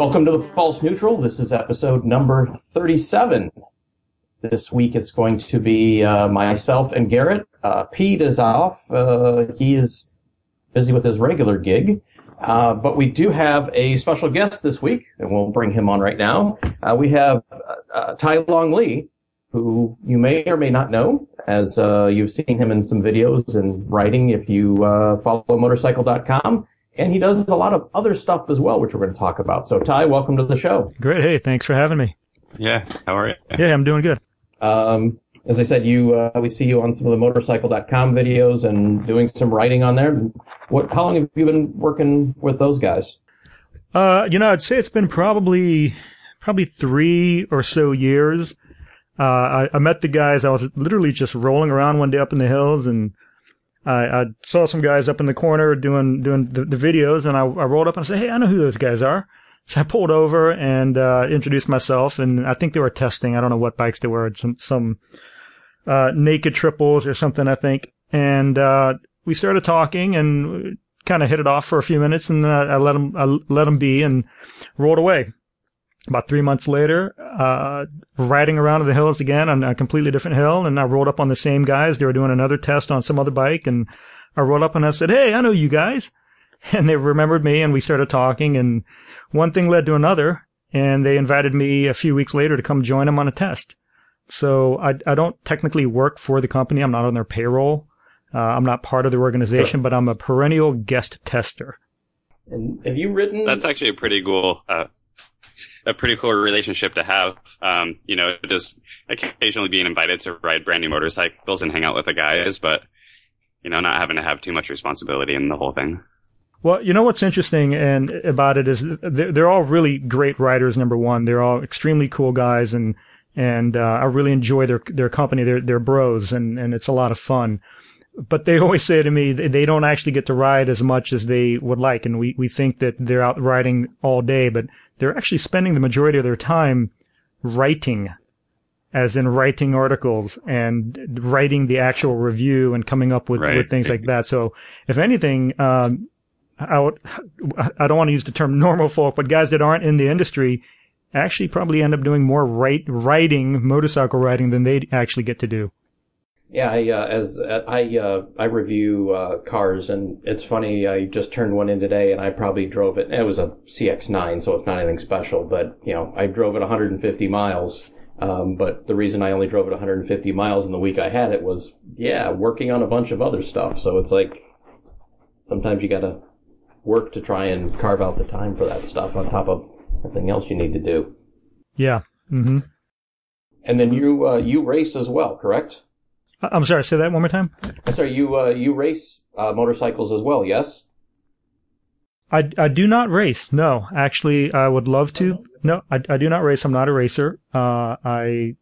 Welcome to the False Neutral. This is episode number 37. This week it's going to be uh, myself and Garrett. Uh, Pete is off. Uh, he is busy with his regular gig. Uh, but we do have a special guest this week, and we'll bring him on right now. Uh, we have uh, Tai Long Lee, who you may or may not know, as you've seen him in some videos and writing if you follow motorcycle.com and he does a lot of other stuff as well, which we're going to talk about. So, Tai, welcome to the show. Great. Hey, thanks for having me. Yeah. How are you? Yeah, I'm doing good. Um, as I said, you uh, we see you on some of the motorcycle.com videos and doing some writing on there. What? How long have you been working with those guys? Uh, you know, I'd say it's been probably probably three or so years. Uh, I, I met the guys. I was literally just rolling around one day up in the hills and I, I saw some guys up in the corner doing doing the, the videos, and I, I rolled up and I said, "Hey, I know who those guys are." So I pulled over and uh, introduced myself, and I think they were testing. I don't know what bikes they were, some some uh, naked triples or something, I think. And uh, we started talking and kind of hit it off for a few minutes, and I let them I let them be and rolled away about three months later, uh, riding around the hills again on a completely different hill. And I rolled up on the same guys. They were doing another test on some other bike. And I rolled up and I said, Hey, I know you guys. And they remembered me and we started talking and one thing led to another. And they invited me a few weeks later to come join them on a test. So I, I don't technically work for the company. I'm not on their payroll. Uh, I'm not part of the organization, sure. but I'm a perennial guest tester. And have you written? That's actually a pretty cool uh, a pretty cool relationship to have. Um, you know, just occasionally being invited to ride brand new motorcycles and hang out with the guys, but you know, not having to have too much responsibility in the whole thing. Well, you know what's interesting and about it is they're, they're all really great writers. Number one, they're all extremely cool guys, and and uh, I really enjoy their their company. They're they're bros, and and it's a lot of fun. But they always say to me they don't actually get to ride as much as they would like, and we we think that they're out riding all day, but they're actually spending the majority of their time writing, as in writing articles and writing the actual review and coming up with, right. with things like that. So if anything, um, I, I don't want to use the term normal folk, but guys that aren't in the industry actually probably end up doing more write, writing, motorcycle riding than they actually get to do. Yeah, I, uh, as uh, I uh, I review uh, cars, and it's funny. I just turned one in today, and I probably drove it. It was a CX-9, so it's not anything special, but you know, I drove it 150 miles. Um, but the reason I only drove it 150 miles in the week I had it was, yeah, working on a bunch of other stuff. So it's like sometimes you got to work to try and carve out the time for that stuff on top of everything else you need to do. Yeah. Mm-hmm. And then you uh, you race as well, correct? I'm sorry, say that one more time. I'm sorry, you uh, you race uh, motorcycles as well, yes? I, I do not race. No, actually, I would love to. No, I, I do not race. I'm not a racer. Uh, I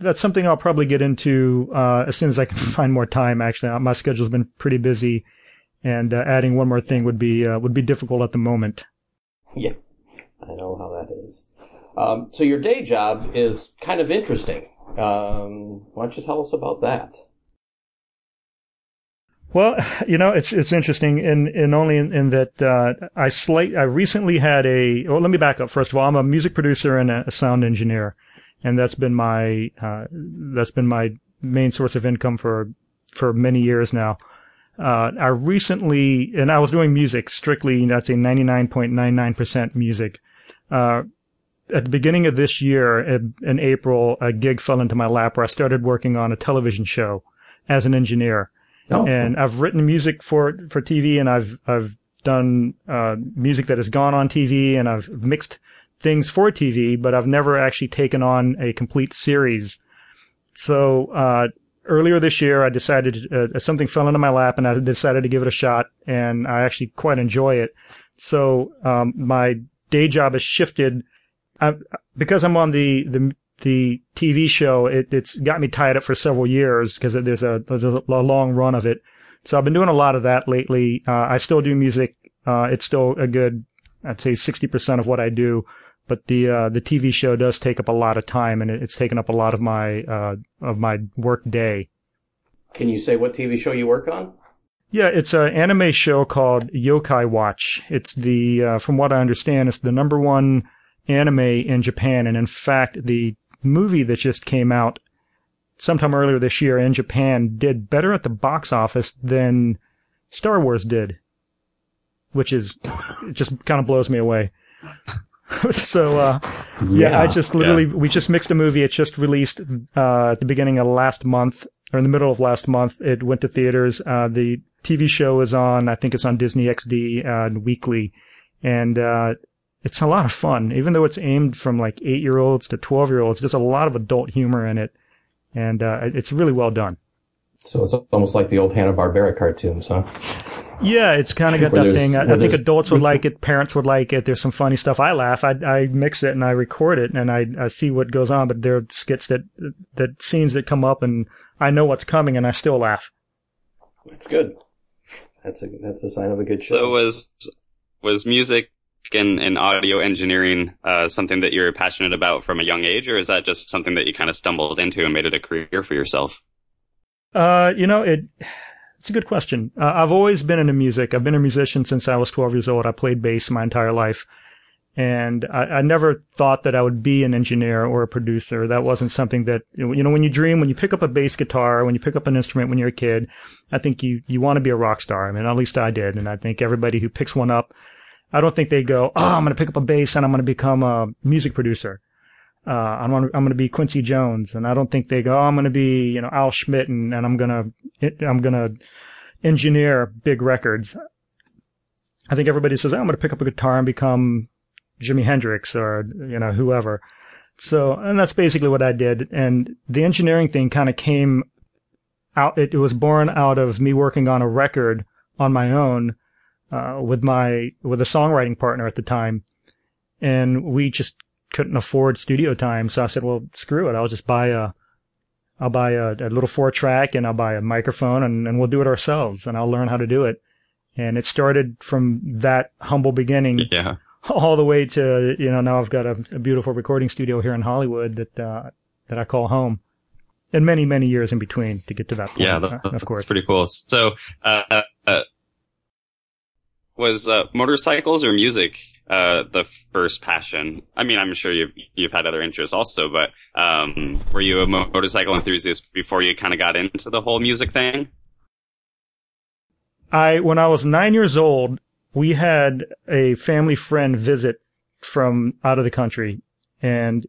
that's something I'll probably get into uh, as soon as I can find more time. Actually, my schedule's been pretty busy, and uh, adding one more thing would be uh, would be difficult at the moment. Yeah, I know how that is. Um, so your day job is kind of interesting. Um, why don't you tell us about that? Well, you know, it's it's interesting in in only in, in that uh, I slight I recently had a. Well, let me back up. First of all, I'm a music producer and a, sound engineer, and that's been my uh, that's been my main source of income for for many years now. Uh, I recently, and I was doing music strictly. I'd say 99.99% music. Uh, at the beginning of this year, in April, a gig fell into my lap where I started working on a television show as an engineer. Oh. And I've written music for for TV, and I've I've done uh, music that has gone on TV, and I've mixed things for TV, but I've never actually taken on a complete series. So uh, earlier this year, I decided uh, something fell into my lap, and I decided to give it a shot, and I actually quite enjoy it. So um, my day job has shifted I, because I'm on the, the the TV show, it, it's got me tied up for several years because there's a, there's a, long run of it. So I've been doing a lot of that lately. Uh, I still do music. Uh, it's still a good, I'd say 60% of what I do. But the, uh, the TV show does take up a lot of time and it's taken up a lot of my, uh, of my work day. Can you say what TV show you work on? Yeah, it's an anime show called Yokai Watch. It's the, uh, from what I understand, it's the number one anime in Japan. And in fact, the movie that just came out sometime earlier this year in Japan did better at the box office than Star Wars did, which is it just kind of blows me away. so uh, yeah, Yeah, I just literally we just mixed a movie. It just released uh, at the beginning of last month or in the middle of last month. It went to theaters. Uh, the TV show is on. I think it's on Disney XD uh, weekly, and uh, it's a lot of fun. Even though it's aimed from like eight year olds to twelve year olds, there's a lot of adult humor in it, and uh, it's really well done. So it's almost like the old Hanna Barbera cartoons, huh? Yeah, it's kind of got that thing. I, I think adults would like it, parents would like it. There's some funny stuff. I laugh. I, I mix it and I record it and I, I see what goes on. But there are skits that that scenes that come up and I know what's coming and I still laugh. That's good. That's a that's a sign of a good show. So was was music and, and audio engineering uh, something that you're passionate about from a young age, or is that just something that you kind of stumbled into and made it a career for yourself? Uh, you know, it, it's a good question. Uh, I've always been into music. I've been a musician since I was 12 years old. I played bass my entire life. And I, I never thought that I would be an engineer or a producer. That wasn't something that, you know, when you dream, when you pick up a bass guitar, when you pick up an instrument when you're a kid, I think you, you want to be a rock star. I mean, at least I did. And I think everybody who picks one up, I don't think they go, oh, I'm going to pick up a bass and I'm going to become a music producer uh, I'm I'm gonna be Quincy Jones, and I don't think they go, oh, I'm gonna be, you know, Al Schmitt, and, and I'm gonna, I'm gonna engineer big records. I think everybody says, oh, I'm gonna pick up a guitar and become Jimi Hendrix or, you know, whoever. So, and that's basically what I did. And the engineering thing kind of came out, it, it was born out of me working on a record on my own, uh, with my, with a songwriting partner at the time. And we just couldn't afford studio time. So I said, well, screw it. I'll just buy a, I'll buy a, a little four track and I'll buy a microphone and, and we'll do it ourselves and I'll learn how to do it. And it started from that humble beginning Yeah. all the way to, you know, now I've got a, a beautiful recording studio here in Hollywood that, uh, that I call home and many, many years in between to get to that point. Yeah, uh, that, of that's course. pretty cool. So, uh, uh, was uh, motorcycles or music uh, the first passion? I mean, I'm sure you've you've had other interests also, but um, were you a motorcycle enthusiast before you kind of got into the whole music thing? I when I was nine years old, we had a family friend visit from out of the country, and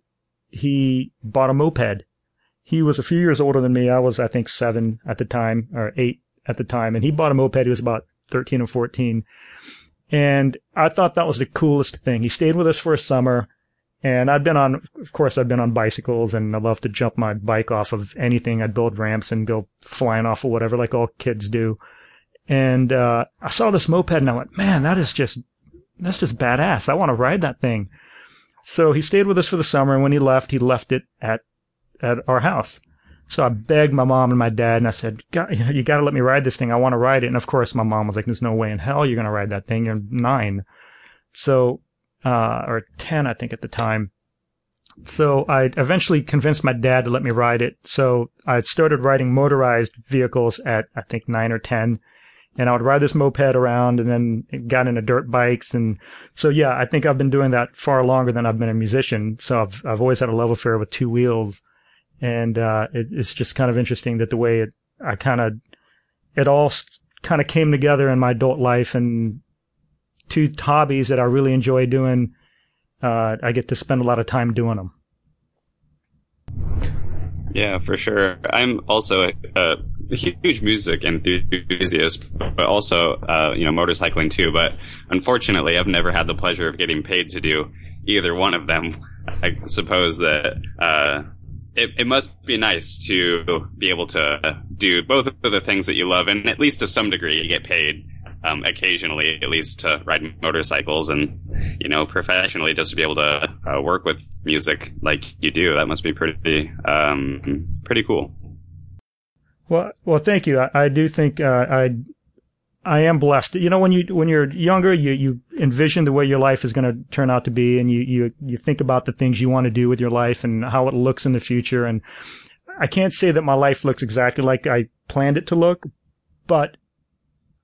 he bought a moped. He was a few years older than me. I was, I think, seven at the time, or eight at the time, and he bought a moped. He was about thirteen or fourteen, and I thought that was the coolest thing. He stayed with us for a summer. And I'd been on, of course, I'd been on bicycles and I love to jump my bike off of anything. I'd build ramps and go flying off of whatever, like all kids do and uh, I saw this moped and I went, man, that is just that's just badass. I want to ride that thing. So he stayed with us for the summer, and when he left, he left it at at our house. So I begged my mom and my dad, and I said, "God, "You got to let me ride this thing. I want to ride it." And of course, my mom was like, "There's no way in hell you're going to ride that thing. You're nine. So, uh, or ten, I think at the time. So I eventually convinced my dad to let me ride it. So I started riding motorized vehicles at I think nine or ten and I would ride this moped around and then got into dirt bikes. And so, yeah, I think I've been doing that far longer than I've been a musician. So I've, I've always had a love affair with two wheels. And, uh, it, it's just kind of interesting that the way it, I kind of, it all kind of came together in my adult life and two hobbies that I really enjoy doing. Uh, I get to spend a lot of time doing them. Yeah, for sure. I'm also a, a huge music enthusiast, but also, uh, you know, motorcycling too. But unfortunately, I've never had the pleasure of getting paid to do either one of them. I suppose that, uh, it, it must be nice to be able to do both of the things that you love, and at least to some degree, you get paid. um, occasionally, at least to ride motorcycles and, you know, professionally just to be able to uh, work with music like you do. That must be pretty, um, pretty cool. Well, well, thank you. I, I do think uh, I I am blessed. You know, when you when you're younger, you you envision the way your life is going to turn out to be, and you you you think about the things you want to do with your life and how it looks in the future. And I can't say that my life looks exactly like I planned it to look, but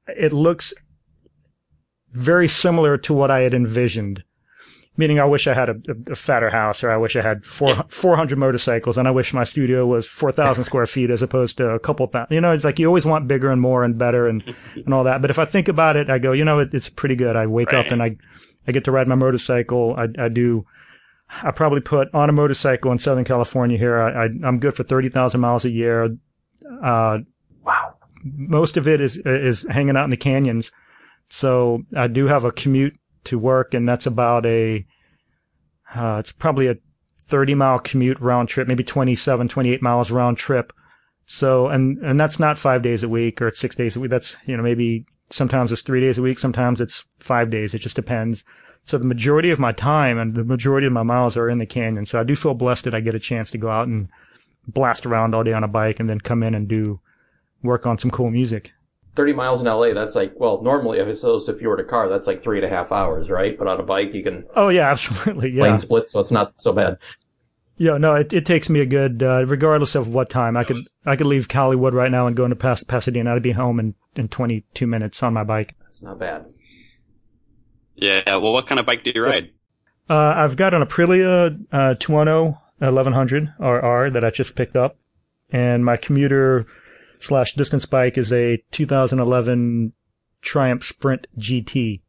it looks very similar to what I had envisioned. Meaning, I wish I had a, a, fatter house, or I wish I had four, Yeah. 400 motorcycles, and I wish my studio was 4,000 square feet as opposed to a couple thousand. You know, it's like you always want bigger and more and better and, and all that. But if I think about it, I go, you know, it, it's pretty good. I wake up and I, I get to ride my motorcycle. I, I do, I probably put on a motorcycle in Southern California here. I, I I'm good for 30,000 miles a year. Uh, Wow. most of it is is hanging out in the canyons. So I do have a commute to work, and that's about a uh, it's probably a 30 mile commute round trip, maybe 27, 28 miles round trip. So and and that's not five days a week or six days a week. That's you know maybe sometimes it's three days a week, sometimes it's five days. It just depends. So the majority of my time and the majority of my miles are in the canyon. So I do feel blessed that I get a chance to go out and blast around all day on a bike and then come in and do work on some cool music. 30 miles in LA, that's like, well, normally, if it's those, if you were to car, that's like three and a half hours, right? But on a bike, you can Oh yeah, absolutely. Yeah. lane split, so it's not so bad. Yeah, no, it, it takes me a good, uh, regardless of what time. I could, I could leave Hollywood right now and go into Pas- Pasadena. I'd be home in, in 22 minutes on my bike. That's not bad. Yeah. Well, what kind of bike do you ride? Uh, I've got an Aprilia, uh, 210 1100 RR that I just picked up. And my commuter slash distance bike is a 2011 Triumph Sprint GT.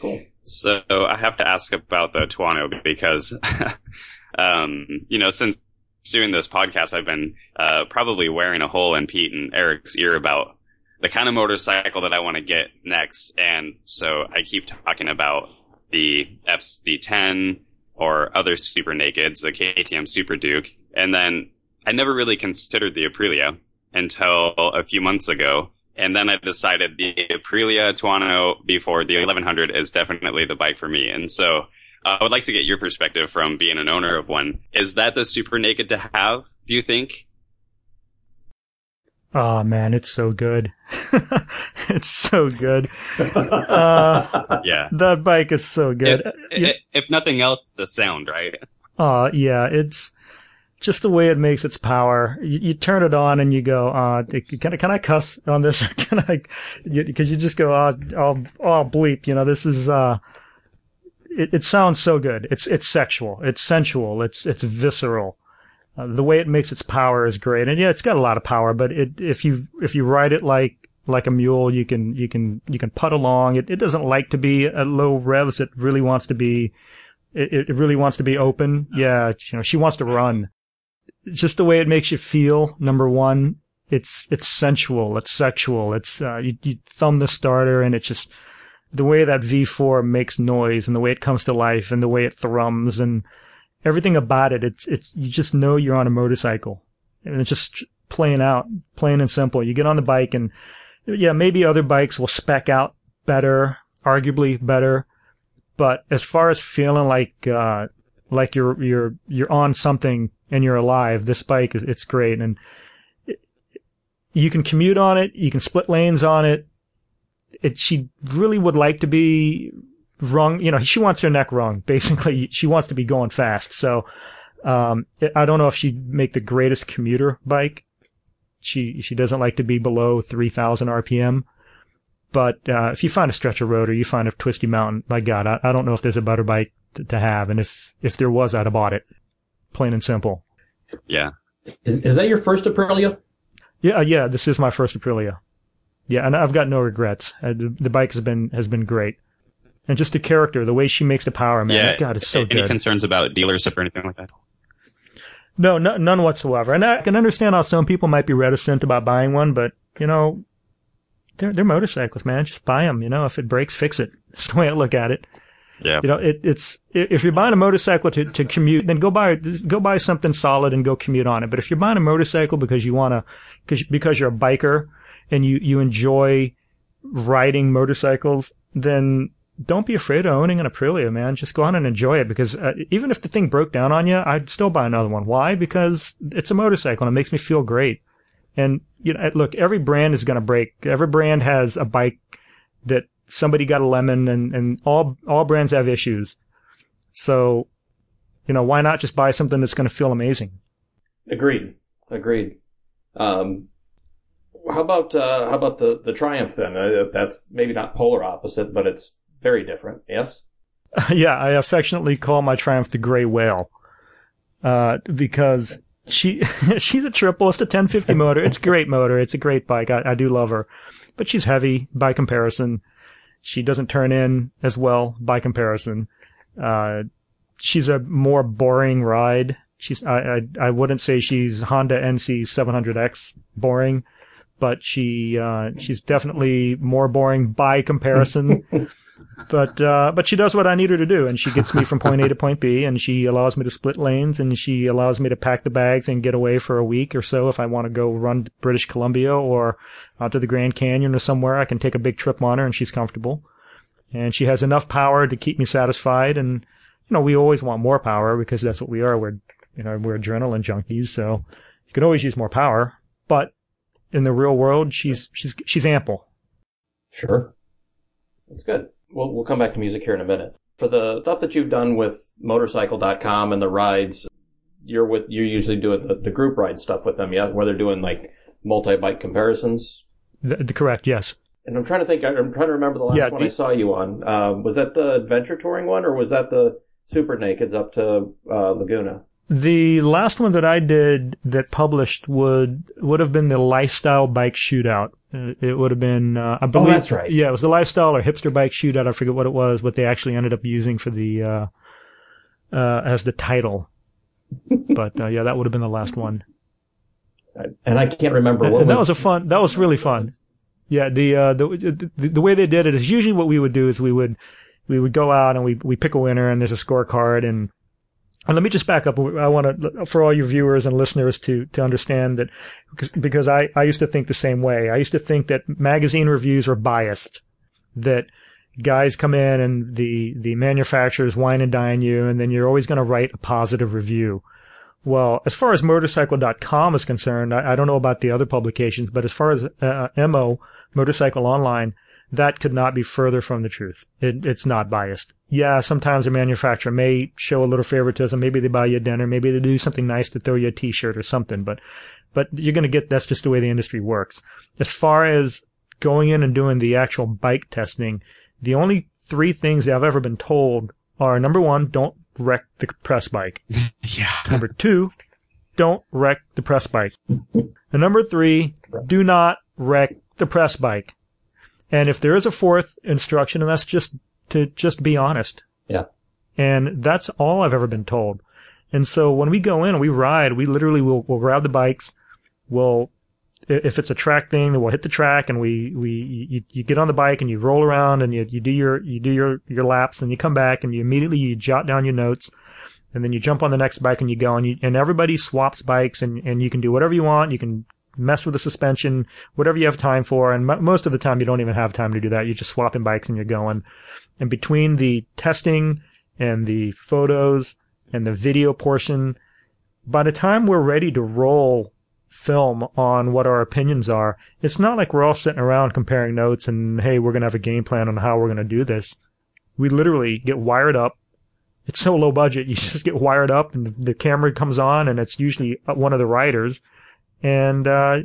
Cool. So I have to ask about the Tuono because, um, you know, since doing this podcast, I've been uh, probably wearing a hole in Pete and Eric's ear about the kind of motorcycle that I want to get next, and so I keep talking about the FZ10 or other Super Nakeds, the KTM Super Duke, and then I never really considered the Aprilia until a few months ago. And then I decided the Aprilia Tuono V4 the 1100 is definitely the bike for me. And so uh, I would like to get your perspective from being an owner of one. Is that the super naked to have, do you think? Oh man, it's so good. it's so good. Uh, Yeah. that bike is so good. If, if, if nothing else, the sound, right? Uh, yeah, it's just the way it makes its power. You, you turn it on and you go, uh, can I, can I cuss on this? can I, you, cause you just go, uh, oh, oh, bleep, you know, this is, uh, it, it sounds so good. It's, it's sexual. It's sensual. It's, it's visceral. Uh, the way it makes its power is great. And yeah, it's got a lot of power, but it, if you, if you ride it like, like a mule, you can, you can, you can putt along. It, it doesn't like to be at low revs. It really wants to be, it, it really wants to be open. Yeah. You know, she wants to run. Just the way it makes you feel. Number one, it's, it's sensual. It's sexual. It's, uh, you, you thumb the starter and it's just the way that V4 makes noise and the way it comes to life and the way it thrums and everything about it. It's, it's, you just know you're on a motorcycle and it's just playing out, plain and simple. You get on the bike and yeah, maybe other bikes will spec out better, arguably better. But as far as feeling like, uh, like you're, you're, you're on something and you're alive, this bike it's great. And it, you can commute on it. You can split lanes on it. It, she really would like to be rung, you know, she wants her neck rung. Basically, she wants to be going fast. So, um, I don't know if she'd make the greatest commuter bike. She, she doesn't like to be below 3000 RPM. But, uh, if you find a stretch of road or you find a twisty mountain, my God, I, I don't know if there's a better bike to, to have. And if, if there was, I'd have bought it. Plain and simple. Yeah. Is, is that your first Aprilia? Yeah, uh, yeah, this is my first Aprilia. Yeah, and I've got no regrets. Uh, the, the bike has been, has been great. And just the character, the way she makes the power, man. yeah. God, it's so Any good. Any concerns about dealership or anything like that? No, no, none whatsoever. And I can understand how some people might be reticent about buying one, but you know, they're they're motorcycles, man. Just buy them. You know, if it breaks, fix it. That's the way I look at it. Yeah. You know, it, it's if you're buying a motorcycle to, to commute, then go buy go buy something solid and go commute on it. But if you're buying a motorcycle because you want to, because because you're a biker and you you enjoy riding motorcycles, then don't be afraid of owning an Aprilia, man. Just go out and enjoy it because uh, even if the thing broke down on you, I'd still buy another one. Why? Because it's a motorcycle and it makes me feel great. And you know, look, every brand is going to break. Every brand has a bike that somebody got a lemon and, and all, all brands have issues. So, you know, why not just buy something that's going to feel amazing? Agreed. Agreed. Um, how about, uh, how about the, the Triumph then? Uh, that's maybe not polar opposite, but it's very different. Yes. yeah, I affectionately call my Triumph the Gray Whale, uh, because she she's a triple. It's a 1050 motor. It's a great motor. It's a great bike. I, I do love her, but she's heavy by comparison. She doesn't turn in as well by comparison. Uh, she's a more boring ride. She's I, I I wouldn't say she's Honda NC 700X boring, but she uh, she's definitely more boring by comparison. but uh, but she does what I need her to do, and she gets me from point A to point B, and she allows me to split lanes, and she allows me to pack the bags and get away for a week or so if I want to go run British Columbia or out to the Grand Canyon or somewhere. I can take a big trip on her, and she's comfortable, and she has enough power to keep me satisfied. And you know, we always want more power because that's what we are. We're you know we're adrenaline junkies, so you can always use more power, but in the real world, she's she's she's ample. Sure, that's good we'll, we'll come back to music here in a minute. For the stuff that you've done with motorcycle.com and the rides, you're with, you're usually doing the, the group ride stuff with them, yeah? Where they're doing like multi-bike comparisons? The, the correct, yes. And I'm trying to think, I'm trying to remember the last yeah, one the, I saw you on. Um, was that the adventure touring one or was that the super nakeds up to, uh, Laguna? The last one that I did that published would would have been the lifestyle bike shootout. Uh, it would have been, uh, I oh, believe. Oh, that's right. Yeah, it was the lifestyle or hipster bike shootout. I forget what it was, what they actually ended up using for the, uh, uh, as the title. but, uh, yeah, that would have been the last one. And I can't remember what and was, that was a fun, that was really fun. Yeah, the, uh, the, the, the way they did it is usually what we would do is we would, we would go out and we, we pick a winner and there's a scorecard and and let me just back up. I want to, for all your viewers and listeners to, to understand that because, I, I used to think the same way. I used to think that magazine reviews were biased, that guys come in and the, the manufacturers wine and dine you and then you're always going to write a positive review. Well, as far as motorcycle.com is concerned, I, I don't know about the other publications, but as far as uh, MO, Motorcycle Online, that could not be further from the truth. It, it's not biased. Yeah, sometimes a manufacturer may show a little favoritism. Maybe they buy you a dinner. Maybe they do something nice to throw you a t-shirt or something, but, but you're going to get, that's just the way the industry works. As far as going in and doing the actual bike testing, the only three things I've ever been told are number one, don't wreck the press bike. yeah. Number two, don't wreck the press bike. and number three, do not wreck the press bike. And if there is a fourth instruction, and that's just to just be honest. Yeah. And that's all I've ever been told. And so when we go in and we ride, we literally will we'll grab the bikes. We'll if it's a track thing, we'll hit the track and we we you, you get on the bike and you roll around and you you do your you do your your laps and you come back and you immediately you jot down your notes and then you jump on the next bike and you go and you, and everybody swaps bikes and and you can do whatever you want. You can mess with the suspension, whatever you have time for. And m- most of the time, you don't even have time to do that. You're just swapping bikes and you're going. And between the testing and the photos and the video portion, by the time we're ready to roll film on what our opinions are, it's not like we're all sitting around comparing notes and, hey, we're going to have a game plan on how we're going to do this. We literally get wired up. It's so low budget. You just get wired up and the camera comes on and it's usually uh, one of the riders and uh,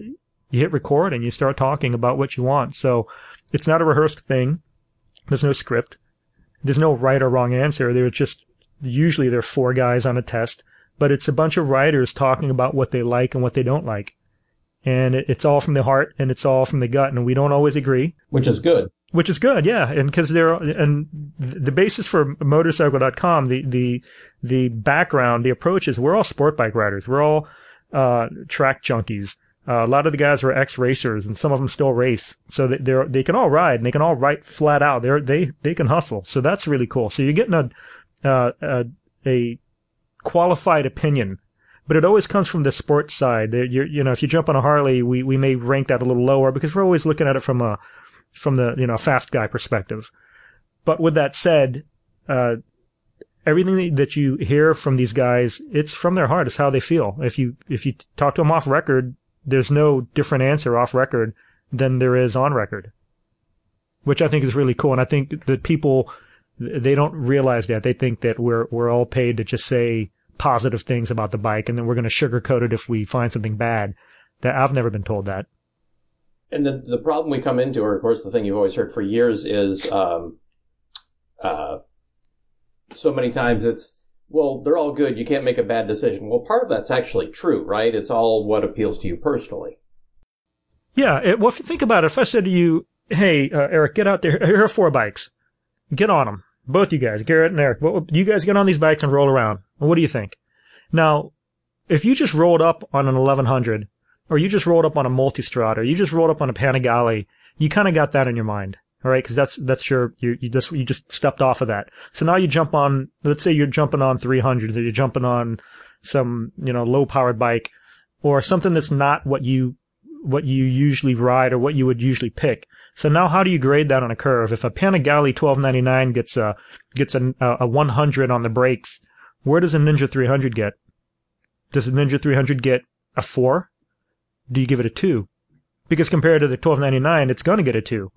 you hit record and you start talking about what you want. So it's not a rehearsed thing. There's no script. There's no right or wrong answer. There's just usually there are four guys on a test, but it's a bunch of writers talking about what they like and what they don't like. And it, it's all from the heart and it's all from the gut, and we don't always agree. Which is good. Which is good, yeah. And because there, are, and the basis for motorcycle.com, the, the, the background, the approach is we're all sport bike riders. We're all uh, track junkies. Uh, a lot of the guys were ex racers, and some of them still race. So they they can all ride, and they can all ride flat out. They they they can hustle. So that's really cool. So you're getting a uh, a, a qualified opinion, but it always comes from the sports side. You're, you know, if you jump on a Harley, we we may rank that a little lower because we're always looking at it from a from the you know fast guy perspective. But with that said, uh, everything that you hear from these guys, it's from their heart. It's how they feel. If you if you talk to them off record, there's no different answer off record than there is on record, which I think is really cool. And I think that people they don't realize that they think that we're we're all paid to just say positive things about the bike, and then we're going to sugarcoat it if we find something bad. That I've never been told that. And the the problem we come into, or of course the thing you've always heard for years, is um, uh, so many times it's well they're all good. You can't make a bad decision. Well, part of that's actually true, right? It's all what appeals to you personally. Yeah. It, well, if you think about it, if I said to you, "Hey, uh, Eric, get out there. Here are four bikes. Get on them." Both you guys, Garrett and Eric, what, you guys get on these bikes and roll around. What do you think? Now, if you just rolled up on an 1100, or you just rolled up on a Multistrada, or you just rolled up on a Panigale, you kind of got that in your mind, all right? Because that's that's your you, you just you just stepped off of that. So now you jump on. Let's say you're jumping on 300s, or you're jumping on some you know low powered bike, or something that's not what you what you usually ride or what you would usually pick. So now how do you grade that on a curve? If a Panigale 1299 gets a, gets a, a 100 on the brakes, where does a Ninja 300 get? Does a Ninja 300 get a 4? Do you give it a 2? Because compared to the 1299, it's going to get a 2.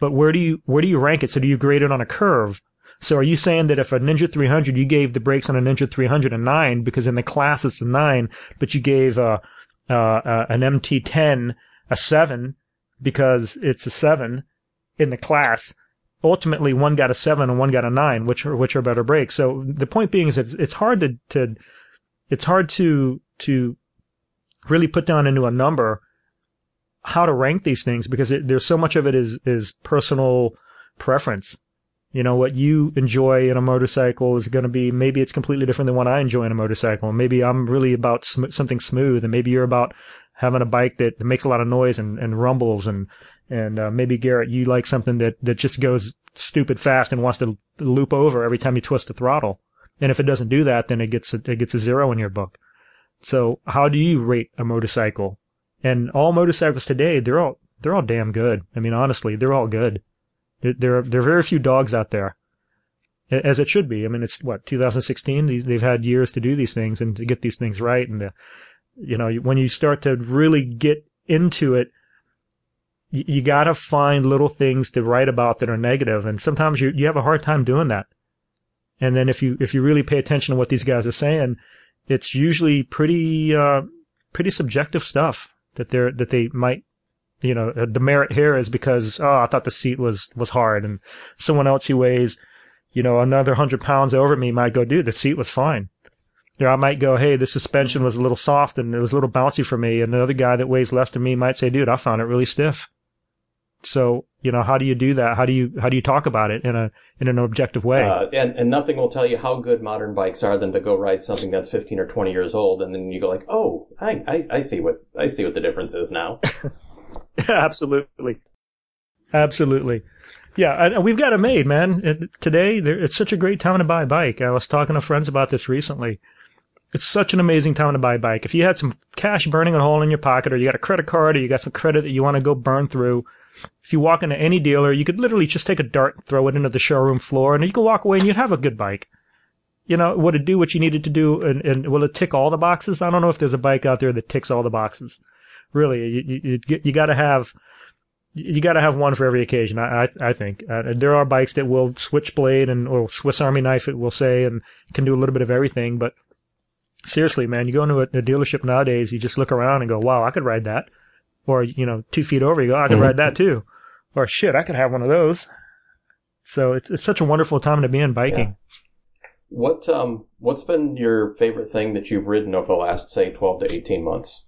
But where do you, where do you rank it? So do you grade it on a curve? So are you saying that if a Ninja 300, you gave the brakes on a Ninja 300 a 9, because in the class it's a 9, but you gave a, uh, uh, an MT10 a 7, because it's a seven in the class. Ultimately, one got a seven and one got a nine, which are which are better brakes. So the point being is that it's hard to, to it's hard to to really put down into a number how to rank these things because it, there's so much of it is is personal preference. You know what you enjoy in a motorcycle is going to be maybe it's completely different than what I enjoy in a motorcycle. Maybe I'm really about sm- something smooth, and maybe you're about having a bike that, that makes a lot of noise and, and rumbles and and uh, maybe Garrett, you like something that that just goes stupid fast and wants to loop over every time you twist the throttle. And if it doesn't do that, then it gets a, it gets a zero in your book. So how do you rate a motorcycle? And all motorcycles today, they're all they're all damn good. I mean, honestly, they're all good. There are, there are very few dogs out there, as it should be. I mean, it's what 2016. These, they've had years to do these things and to get these things right, and the you know, when you start to really get into it, you, you got to find little things to write about that are negative. negative, and sometimes you you have a hard time doing that. And then if you if you really pay attention to what these guys are saying, it's usually pretty uh, pretty subjective stuff that they're that they might you know uh, the merit here is because oh I thought the seat was was hard and someone else who weighs you know another hundred pounds over me might go dude the seat was fine you know, I might go, hey, the suspension was a little soft and it was a little bouncy for me. And another guy that weighs less than me might say, dude, I found it really stiff. So, you know, how do you do that? How do you, how do you talk about it in a, in an objective way? Uh, and, and nothing will tell you how good modern bikes are than to go ride something that's 15 or 20 years old. And then you go like, oh, I, I, I see what, I see what the difference is now. Absolutely. Absolutely. Yeah, and we've got it made, man. It, today, it's such a great time to buy a bike. I was talking to friends about this recently. It's such an amazing time to buy a bike. If you had some cash burning a hole in your pocket, or you got a credit card, or you got some credit that you want to go burn through, if you walk into any dealer, you could literally just take a dart, and throw it into the showroom floor, and you could walk away and you'd have a good bike. You know, would it do what you needed to do, and, and will it tick all the boxes? I don't know if there's a bike out there that ticks all the boxes. Really, you you, you got to have you got to have one for every occasion. I I, I think uh, there are bikes that will switchblade and or Swiss Army knife it will say and can do a little bit of everything, but seriously, man, you go into a, a, dealership nowadays, you just look around and go, wow, I could ride that. Or, you know, two feet over, you go, I could mm-hmm. ride that too. Or shit, I could have one of those. So it's, it's such a wonderful time to be in biking. Yeah. What, um, what's been your favorite thing that you've ridden over the last, say, 12 to 18 months?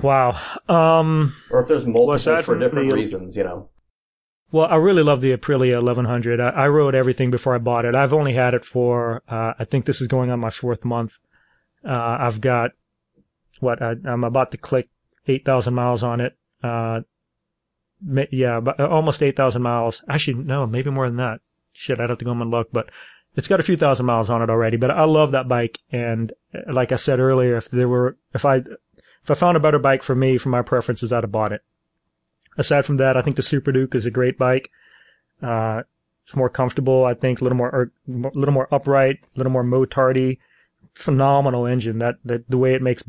Wow. Um, or if there's multiple well, for different the, reasons, you know. Well, I really love the Aprilia 1100. I, I wrote everything before I bought it. I've only had it for, uh, I think this is going on my fourth month. Uh, I've got, what, I, am about to click 8,000 miles on it. Uh, yeah, but uh, almost 8,000 miles. Actually, no, maybe more than that. Shit, I'd have to go and look, but it's got a few thousand miles on it already. But I love that bike. And uh, like I said earlier, if there were, if I, if I found a better bike for me, for my preferences, I'd have bought it. aside from that, I think the Super Duke is a great bike. Uh, it's more comfortable, I think, a little more, er, a little more upright, a little more motardy. Phenomenal engine. That, that the way it makes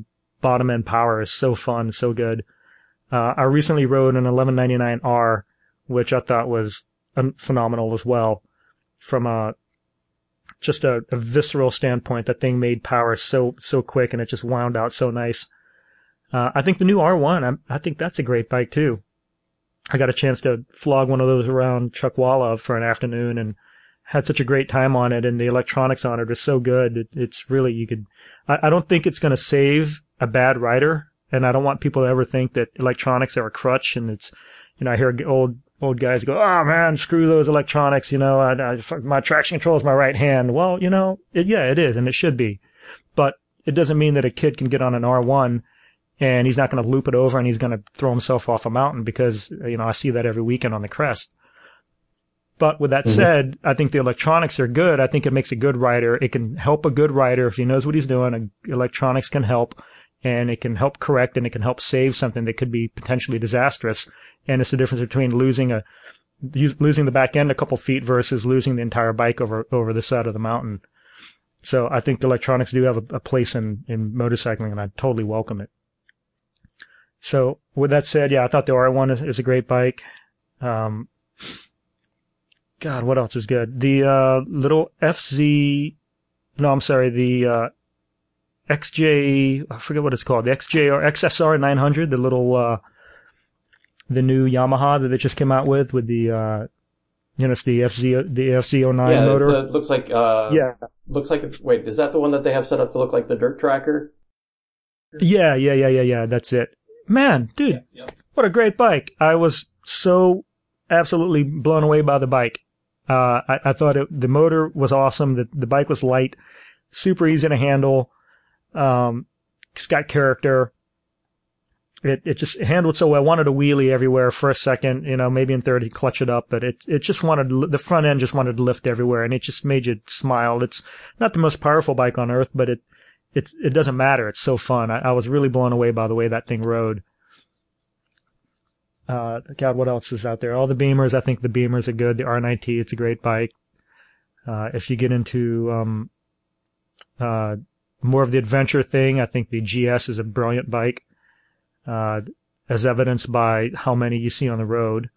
bottom end power is so fun, so good. Uh, I recently rode an 1199R, which I thought was phenomenal as well. From a just a, a, visceral standpoint, that thing made power so so quick, and it just wound out so nice. Uh, I think the new R1, I, I, think that's a great bike too. I got a chance to flog one of those around Chuckwalla for an afternoon, and had such a great time on it, and the electronics on it are so good. It, it's really you could. I, I don't think it's going to save a bad rider, and I don't want people to ever think that electronics are a crutch. And it's, you know, I hear old old guys go, "Oh man, screw those electronics," you know, I, I, my traction control is my right hand. Well, you know, it, yeah, it is, and it should be, but it doesn't mean that a kid can get on an R1 and he's not going to loop it over and he's going to throw himself off a mountain because you know I see that every weekend on the crest. But with that mm-hmm. said, I think the electronics are good. I think it makes a good rider. It can help a good rider if he knows what he's doing. Electronics can help and it can help correct and it can help save something that could be potentially disastrous. And it's the difference between losing a losing the back end a couple feet versus losing the entire bike over over the side of the mountain. So I think electronics do have a, a place in in motorcycling, and I totally welcome it. So with that said, yeah, I thought the R1 is, is a great bike. Um, God, what else is good? The uh, little FZ, no, I'm sorry, the uh, XJ, I forget what it's called, the XJ or XSR 900, the little, uh, the new Yamaha that they just came out with, with the, uh, you know, it's the FZ, the FZ09 yeah, motor. It looks like, uh, yeah, looks like, wait, is that the one that they have set up to look like the dirt tracker? Yeah, yeah, yeah, yeah, yeah, that's it. Man, dude, yeah, what a great bike. I was so absolutely blown away by the bike. Uh, I, I thought it, the motor was awesome. The, the bike was light, super easy to handle. Um, it's got character. It it just handled so well. I wanted a wheelie everywhere for a second, you know, maybe in third he'd clutch it up, but it it just wanted the front end just wanted to lift everywhere, and it just made you smile. It's not the most powerful bike on earth, but it it's it doesn't matter. It's so fun. I, I was really blown away by the way that thing rode. Uh, God, what else is out there? All the Beamers. I think the Beamers are good. The R9T, it's a great bike. Uh, if you get into um, uh, more of the adventure thing. I think the GS is a brilliant bike, uh, as evidenced by how many you see on the road,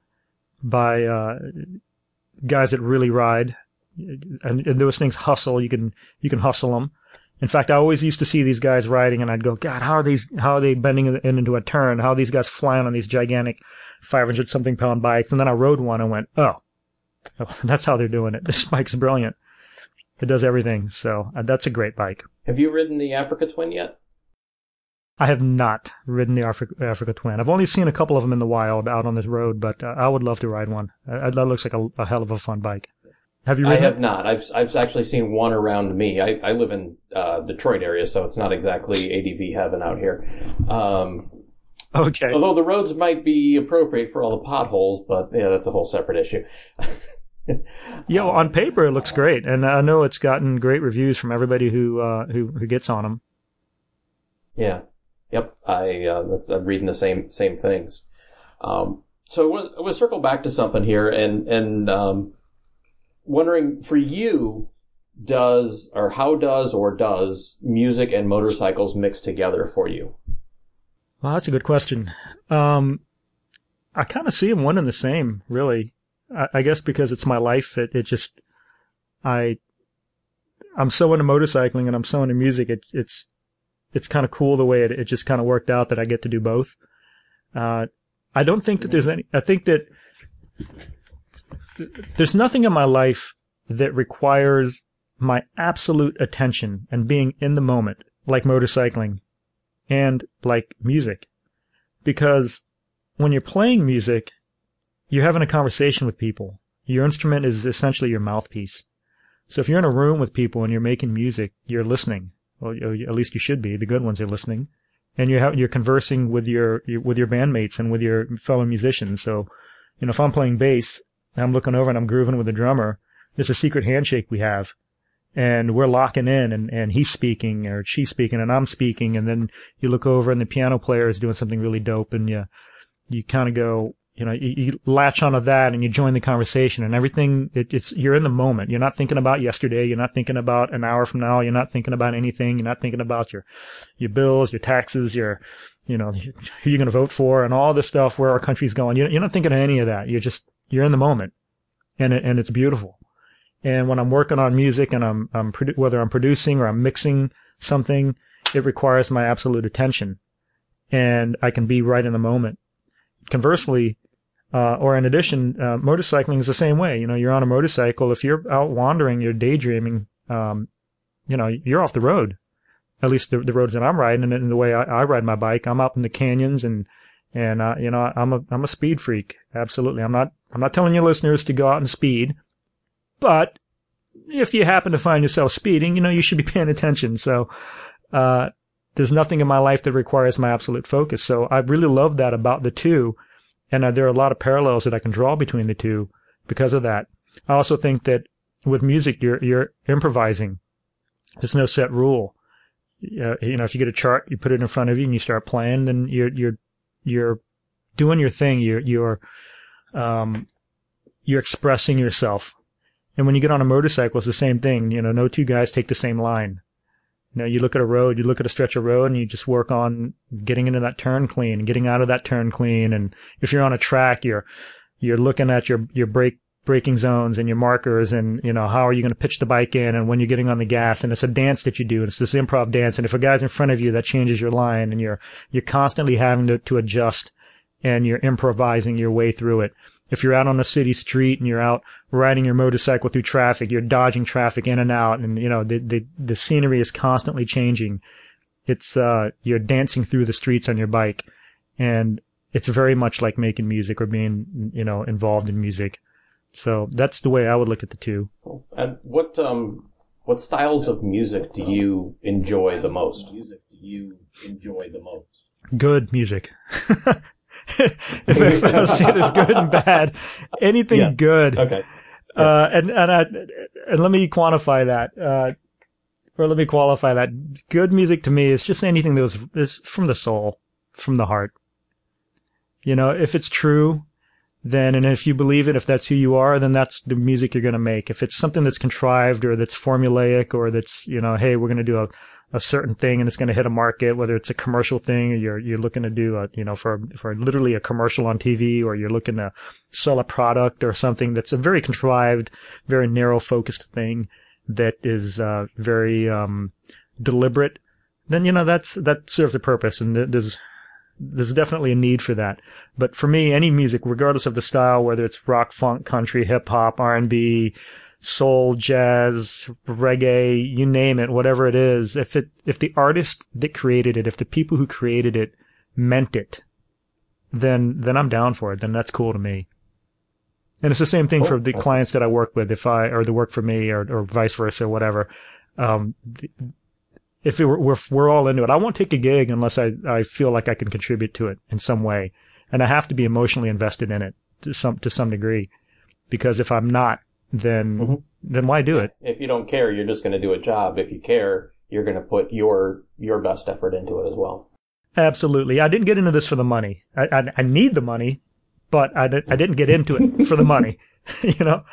by uh, guys that really ride. And, and, those things hustle. You can you can hustle them. In fact, I always used to see these guys riding, and I'd go, God, how are these? How are they bending it into a turn? How are these guys flying on these gigantic, five hundred something pound bikes? And then I rode one and went, oh, oh that's how they're doing it. This bike's brilliant. It does everything. So uh, that's a great bike. Have you ridden the Africa Twin yet? I have not ridden the Africa, Africa Twin. I've only seen a couple of them in the wild out on this road, but uh, I would love to ride one. Uh, that looks like a, a, hell of a fun bike. Have you? I have it? not. I've I've actually seen one around me. I, I live in uh, Detroit area, so it's not exactly ADV heaven out here. Um, okay. Although the roads might be appropriate for all the potholes, but yeah, that's a whole separate issue. yeah, well, on paper it looks great, and I know it's gotten great reviews from everybody who uh, who who gets on them. Yeah, yep. I uh, I'm reading the same same things. Um, so I want to circle back to something here, and and um, wondering for you, does or how does or does music and motorcycles mix together for you? Well, that's a good question. Um, I kind of see them one and the same, really. I, guess because it's my life, it, it just, I, I'm so into motorcycling and I'm so into music. It, it's, it's kind of cool the way it, it just kind of worked out that I get to do both. Uh, I don't think that there's any, I think that there's nothing in my life that requires my absolute attention and being in the moment like motorcycling and like music. Because when you're playing music, you're having a conversation with people. Your instrument is essentially your mouthpiece. So if you're in a room with people and you're making music, you're listening. Well, at least you should be. The good ones are listening, and you're you're conversing with your with your bandmates and with your fellow musicians. So, you know, if I'm playing bass and I'm looking over and I'm grooving with the drummer, there's a secret handshake we have, and we're locking in, and and he's speaking or she's speaking and I'm speaking, and then you look over and the piano player is doing something really dope, and you you kind of go, you know, you, you, latch onto that and you join the conversation and everything. It, it's you're in the moment. You're not thinking about yesterday. You're not thinking about an hour from now. You're not thinking about anything. You're not thinking about your your bills, your taxes, your you know who you're going to vote for, and all this stuff. Where our country's going. You're, you're not thinking of any of that. You're just you're in the moment, and it, and it's beautiful. And when I'm working on music and I'm I'm produ- whether I'm producing or I'm mixing something, it requires my absolute attention, and I can be right in the moment. Conversely, uh, or in addition, uh, motorcycling is the same way. You know, you're on a motorcycle. If you're out wandering, you're daydreaming. Um, you know, you're off the road. At least the, the roads that I'm riding, and, the way I, I, ride my bike, I'm up in the canyons, and and uh, you know, I'm a I'm a speed freak. Absolutely, I'm not I'm not telling you listeners to go out and speed, but if you happen to find yourself speeding, you know, you should be paying attention. So, uh, there's nothing in my life that requires my absolute focus. So I really love that about the two and uh, there are a lot of parallels that I can draw between the two because of that. I also think that with music, you're, you're improvising. There's no set rule. Uh, you know, if you get a chart, you put it in front of you and you start playing, then you're, you're, you're doing your thing. You're, you're, um, you're expressing yourself. And when you get on a motorcycle, it's the same thing. You know, no two guys take the same line. You know, you look at a road, you look at a stretch of road and you just work on getting into that turn clean, getting out of that turn clean. And if you're on a track, you're, you're looking at your, your brake, braking zones and your markers and, you know, how are you going to pitch the bike in and when you're getting on the gas. And it's a dance that you do. And it's this improv dance. And if a guy's in front of you, that changes your line and you're, you're constantly having to, to adjust and you're improvising your way through it. If you're out on a city street and you're out riding your motorcycle through traffic, you're dodging traffic in and out, and you know the the, the scenery is constantly changing. It's uh, you're dancing through the streets on your bike, and it's very much like making music or being you know involved in music. So that's the way I would look at the two. And what um what styles of music do you enjoy the most? Music do you enjoy the most? Good music. if I was saying there's good and bad, anything yeah. good. Okay. Yeah. Uh, and and I, and let me quantify that. Uh, or let me qualify that. Good music to me is just anything that was is from the soul, from the heart. You know, if it's true, then and if you believe it, if that's who you are, then that's the music you're going to make. If it's something that's contrived or that's formulaic or that's you know, hey, we're going to do a a certain thing and it's going to hit a market, whether it's a commercial thing or you're, you're looking to do a, you know, for, for literally a commercial on TV or you're looking to sell a product or something that's a very contrived, very narrow focused thing that is, uh, very, um, deliberate, then, you know, that's, that serves a purpose and there's, there's definitely a need for that. But for me, any music, regardless of the style, whether it's rock, funk, country, hip hop, R&B, soul, jazz, reggae, you name it, whatever it is, if it, if the artist that created it, if the people who created it meant it, then, then I'm down for it. Then that's cool to me. And it's the same thing oh, for the clients that I work with, if I, or the work for me, or, or vice versa, or whatever. Um, if were, we're, we're all into it, I won't take a gig unless I, I feel like I can contribute to it in some way. And I have to be emotionally invested in it to some, to some degree. Because if I'm not, then mm-hmm. then why do it? If you don't care, you're just going to do a job. If you care, you're going to put your your best effort into it as well. Absolutely. I didn't get into this for the money. I I, I need the money, but I, I didn't get into it for the money. you know,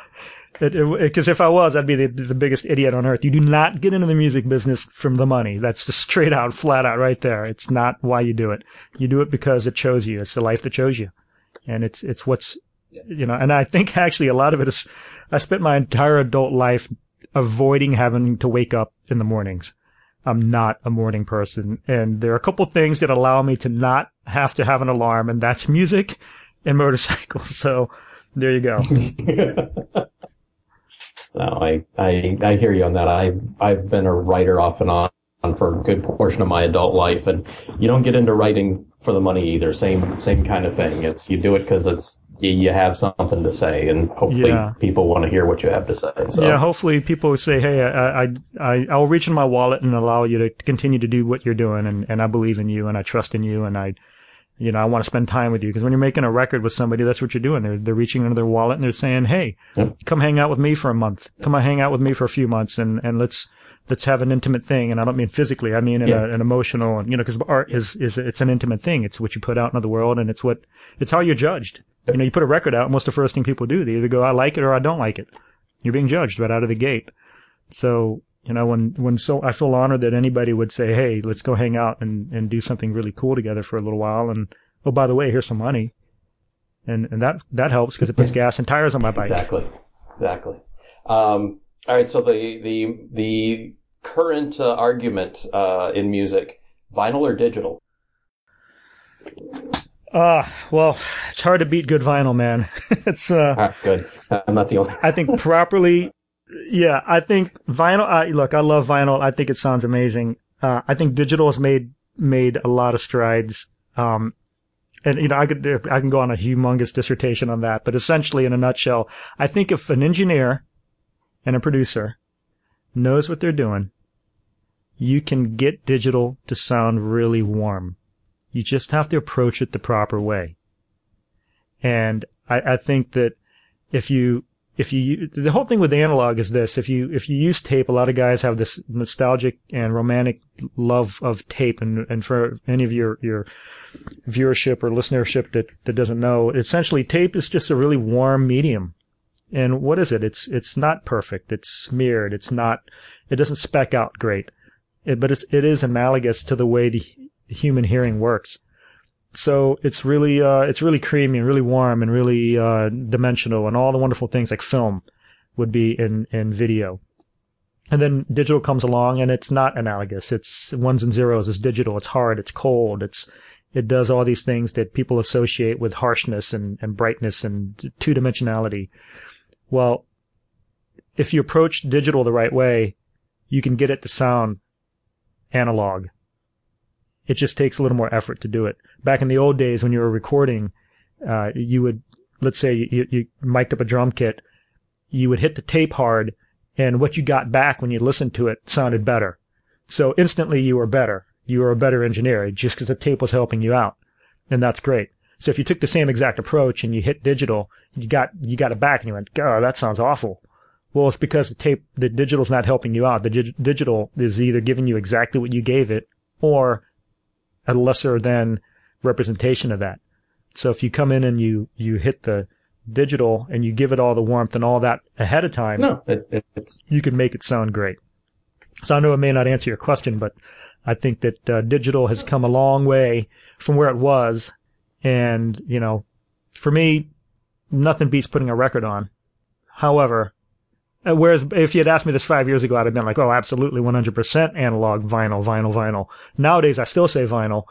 because if I was, I'd be the, the biggest idiot on earth. You do not get into the music business from the money. That's just straight out, flat out, right there. It's not why you do it. You do it because it chose you. It's the life that chose you, and it's it's what's you know. And I think actually a lot of it is I spent my entire adult life avoiding having to wake up in the mornings. I'm not a morning person. And there are a couple things that allow me to not have to have an alarm, and that's music and motorcycles. So there you go. no, I, I, I hear you on that. I, I've been a writer off and on for a good portion of my adult life, and you don't get into writing for the money either. Same, same kind of thing. It's, you do it because it's you, you have something to say, and hopefully yeah. people want to hear what you have to say. So. Yeah, hopefully people say, "Hey, I, I, I, I'll reach in my wallet and allow you to continue to do what you're doing, and, and I believe in you, and I trust in you, and I, you know, I want to spend time with you." Because when you're making a record with somebody, that's what you're doing. They're they're reaching into their wallet and they're saying, "Hey, come hang out with me for a month. Come on, hang out with me for a few months, and and let's let's have an intimate thing, and I don't mean physically, I mean in Yeah. a, an emotional, and you know, because art is is it's an intimate thing. It's what you put out into the world, and it's what it's how you're judged. You know, you put a record out, and what's the first thing people do? They either go, "I like it" or "I don't like it." You're being judged right out of the gate. So you know, when when so I feel honored that anybody would say, "Hey, let's go hang out and and do something really cool together for a little while," and oh, by the way, here's some money, and and that that helps because it puts gas and tires on my bike. Exactly. Exactly. Um, all right. So the the the current uh, argument uh, in music: vinyl or digital? Uh, well, it's hard to beat good vinyl, man. it's, uh, right, good. I'm not the only. I think properly, yeah, I think vinyl, I, look, I love vinyl. I think it sounds amazing. Uh, I think digital has made, made a lot of strides. Um, and, you know, I could, I can go on a humongous dissertation on that, but essentially in a nutshell, I think if an engineer and a producer knows what they're doing, you can get digital to sound really warm. You just have to approach it the proper way. And I, I think that if you, if you, the whole thing with analog is this, if you, if you use tape, a lot of guys have this nostalgic and romantic love of tape. And, and for any of your, your viewership or listenership that, that doesn't know, essentially tape is just a really warm medium. And what is it? It's, it's not perfect. It's smeared. It's not, it doesn't spec out great. It, but it's, it is analogous to the way the human hearing works. So it's really, uh, it's really creamy and really warm and really, uh, dimensional and all the wonderful things like film would be in, in video. And then digital comes along and it's not analogous. It's ones and zeros. It's digital. It's hard. It's cold. It's, it does all these things that people associate with harshness and, and brightness and two dimensionality. Well, if you approach digital the right way, you can get it to sound analog. It just takes a little more effort to do it. Back in the old days when you were recording, uh, you would, let's say you, you mic'd up a drum kit, you would hit the tape hard and what you got back when you listened to it sounded better. So instantly you were better. You were a better engineer just because the tape was helping you out. And that's great. So if you took the same exact approach and you hit digital, you got, you got it back and you went, God, that sounds awful. Well, it's because the tape, the digital's not helping you out. The dig- digital is either giving you exactly what you gave it or a lesser than representation of that. So if you come in and you, you hit the digital and you give it all the warmth and all that ahead of time, No, it, it, you can make it sound great. So I know it may not answer your question, but I think that uh, digital has come a long way from where it was. And, you know, for me, nothing beats putting a record on. However, uh, whereas if you had asked me this five years ago, I'd have been like, oh, absolutely 100% analog, vinyl, vinyl, vinyl. Nowadays, I still say vinyl,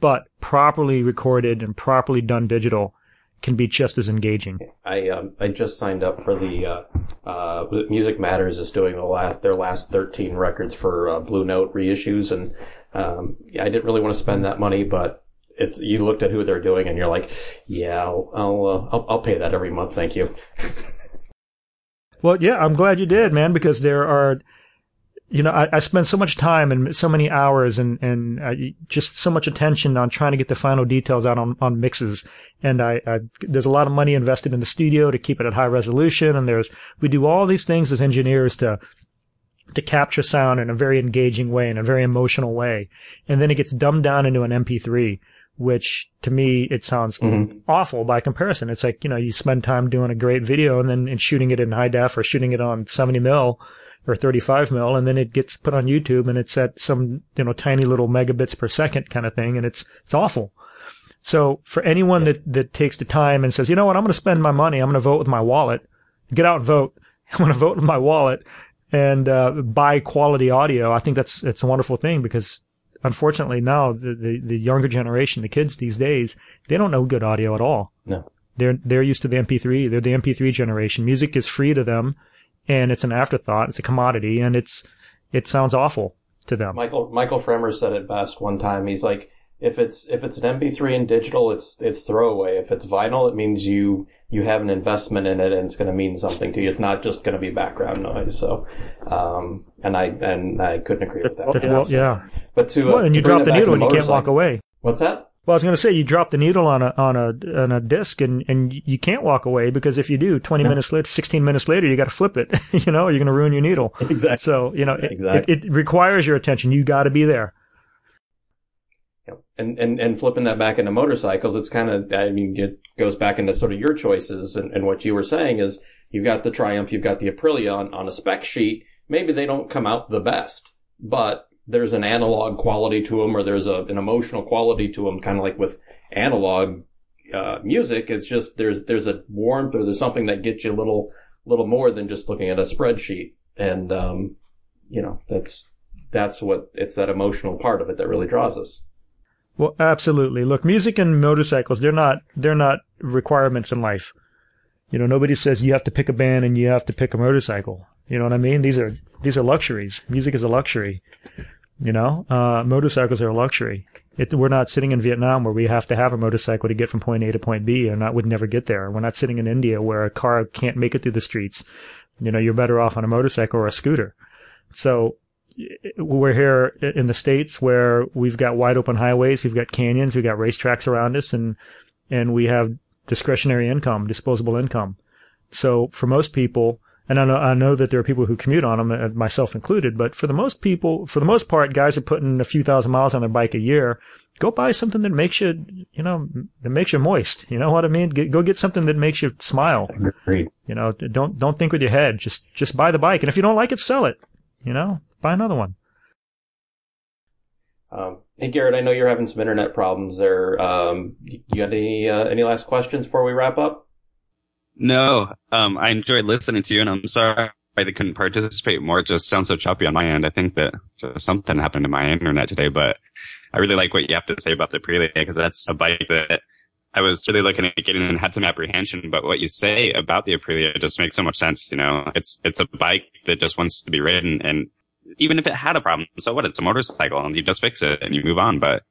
but properly recorded and properly done digital can be just as engaging. I um, I just signed up for the uh, uh, Music Matters is doing the last their last 13 records for uh, Blue Note reissues, and um, yeah, I didn't really want to spend that money, but it's you looked at who they're doing, and you're like, yeah, I'll I'll uh, I'll, I'll pay that every month, thank you. Well, yeah, I'm glad you did, man, because there are, you know, I, I spend so much time and so many hours and, and just so much attention on trying to get the final details out on, on mixes. And I, I, there's a lot of money invested in the studio to keep it at high resolution. And there's, we do all these things as engineers to, to capture sound in a very engaging way, in a very emotional way. And then it gets dumbed down into an MP3, which to me, it sounds Mhm. awful by comparison. It's like, you know, you spend time doing a great video and then and shooting it in high def or shooting it on 70 mil or 35 mil and then it gets put on YouTube and it's at some, you know, tiny little megabits per second kind of thing and it's, it's awful. So for anyone that, that takes the time and says, you know what, I'm going to spend my money. I'm going to vote with my wallet. Get out and vote. I'm going to vote with my wallet and, uh, buy quality audio. I think that's, it's a wonderful thing because unfortunately now the, the, the younger generation, the kids these days, they don't know good audio at all. No. They're, they're used to the MP3. They're the MP3 generation. Music is free to them and it's an afterthought. It's a commodity and it's, it sounds awful to them. Michael Michael Fremer said it best one time. He's like, if it's if it's an MP3 in digital, it's it's throwaway. If it's vinyl, it means you you have an investment in it, and it's going to mean something to you. It's not just going to be background noise. So, um, and I and I couldn't agree with that. That- well, yeah. But to uh, Well, and you bring drop the needle and you can't walk away. What's that? Well, I was going to say you drop the needle on a on a on a disc and and you can't walk away because if you do, twenty Yeah. minutes later, sixteen minutes later, you got to flip it. you know, or you're going to ruin your needle. Exactly. So you know, it, Exactly. it, it requires your attention. You got to be there. And, and, and flipping that back into motorcycles, it's kind of, I mean, it goes back into sort of your choices and, and what you were saying is you've got the Triumph, you've got the Aprilia on, on a spec sheet. Maybe they don't come out the best, but there's an analog quality to them or there's a, an emotional quality to them, kind of like with analog, uh, music. It's just, there's, there's a warmth or there's something that gets you a little, little more than just looking at a spreadsheet. And, um, you know, that's, that's what, it's that emotional part of it that really draws us. Well, absolutely. Look, music and motorcycles, they're not they're not requirements in life. You know, nobody says you have to pick a band and you have to pick a motorcycle. You know what I mean? These are these are luxuries. Music is a luxury. You know, uh, motorcycles are a luxury. It, we're not sitting in Vietnam where we have to have a motorcycle to get from point A to point B, and that would never get there. We're not sitting in India where a car can't make it through the streets. You know, you're better off on a motorcycle or a scooter. So we're here in the states where we've got wide open highways, we've got canyons, we've got racetracks around us, and and we have discretionary income, disposable income. So for most people, and I know I know that there are people who commute on them, uh, myself included, but for the most people, for the most part, guys are putting a few thousand miles on their bike a year. Go buy something that makes you, you know, that makes you moist. You know what I mean? Get, go get something that makes you smile. Agreed. You know, don't don't think with your head. Just just buy the bike, and if you don't like it, sell it. You know, buy another one. Um, hey Garrett, I know you're having some internet problems there. Um, you got any uh, any last questions before we wrap up? No, um, I enjoyed listening to you, and I'm sorry I couldn't participate more. It just sounds so choppy on my end. I think that just something happened to my internet today, but I really like what you have to say about the Aprilia because that's a bike that I was really looking at getting and had some apprehension. But what you say about the Aprilia just makes so much sense. You know, it's it's a bike that just wants to be ridden, and even if it had a problem, so what? It's a motorcycle, and you just fix it and you move on. But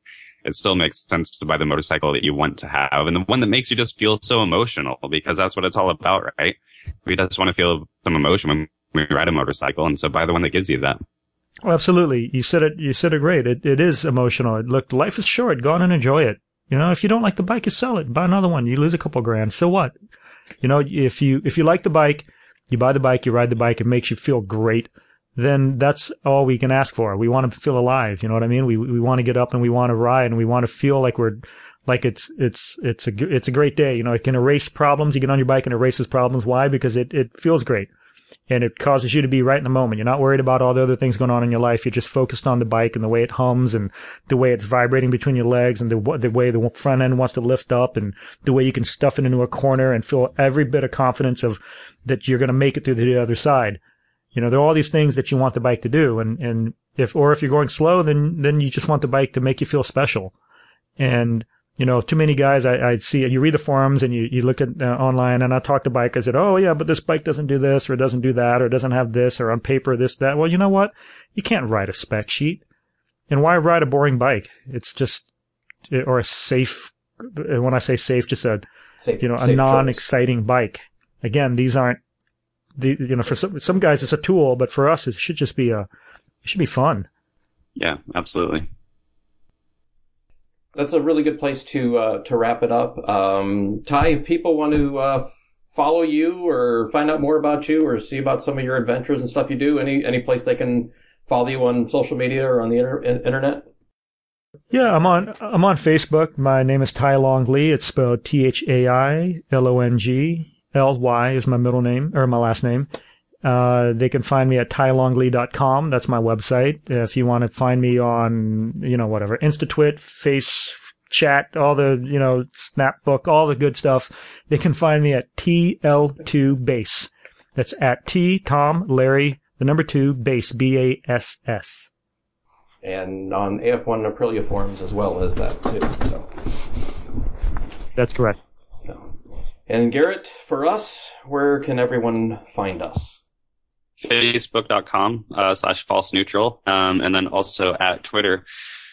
it still makes sense to buy the motorcycle that you want to have and the one that makes you just feel so emotional because that's what it's all about, right? We just want to feel some emotion when we ride a motorcycle. And so buy the one that gives you that. Well, absolutely. You said it, you said it great. It, it is emotional. Look, life is short. Go on and enjoy it. You know, if you don't like the bike, you sell it. Buy another one. You lose a couple grand. So what? You know, if you, if you like the bike, you buy the bike, you ride the bike, it makes you feel great. Then that's all we can ask for. We want to feel alive. You know what I mean? We, we want to get up and we want to ride and we want to feel like we're, like it's, it's, it's a, it's a great day. You know, it can erase problems. You get on your bike and erases problems. Why? Because it, it feels great and it causes you to be right in the moment. You're not worried about all the other things going on in your life. You're just focused on the bike and the way it hums and the way it's vibrating between your legs and the, the way the front end wants to lift up and the way you can stuff it into a corner and feel every bit of confidence of that you're going to make it through the other side. You know, there are all these things that you want the bike to do. And, and if, or if you're going slow, then, then you just want the bike to make you feel special. And, you know, too many guys I, I see, you read the forums and you, you look at uh, online and I talk to bike. bikers that, oh yeah, but this bike doesn't do this or it doesn't do that or it doesn't have this or on paper this, that. Well, you know what? You can't write a spec sheet. And why ride a boring bike? It's just, or a safe, when I say safe, just a, Safe, you know, a non-exciting bike. Again, these aren't, the, you know, for some, some guys it's a tool, but for us it should just be a, it should be fun. Yeah, absolutely. That's a really good place to uh, to wrap it up. Um, Ty, if people want to uh, follow you or find out more about you or see about some of your adventures and stuff you do, any any place they can follow you on social media or on the inter- in- internet? Yeah, I'm on, I'm on Facebook. My name is Ty Longley. It's spelled T-H-A-I-L-O-N-G-L-Y is my middle name, or my last name. Uh, they can find me at tylongley.com. That's my website. If you want to find me on, you know, whatever, InstaTwit, Face, Chat, all the, you know, Snapbook, all the good stuff, they can find me at TL2Bass. That's at T, Tom, Larry, the number two, bass, B-A-S-S. And on AF1 and Aprilia forums as well as that too. So, That's correct. And Garrett, for us, where can everyone find us? Facebook.com uh, slash false neutral, um, and then also at Twitter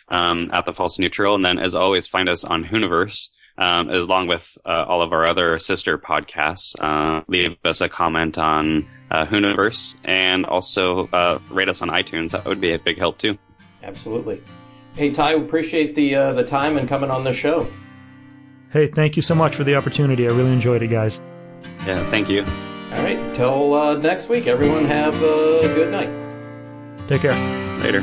um, at the false neutral, and then as always, find us on Hooniverse. Um, as along with uh, all of our other sister podcasts, uh, leave us a comment on uh, Hooniverse and also uh, rate us on iTunes. That would be a big help too. Absolutely. Hey Ty, appreciate the uh, the time and coming on the show. Hey, thank you so much for the opportunity. I really enjoyed it, guys. Yeah, thank you. All right, till uh, next week. Everyone have a good night. Take care. Later.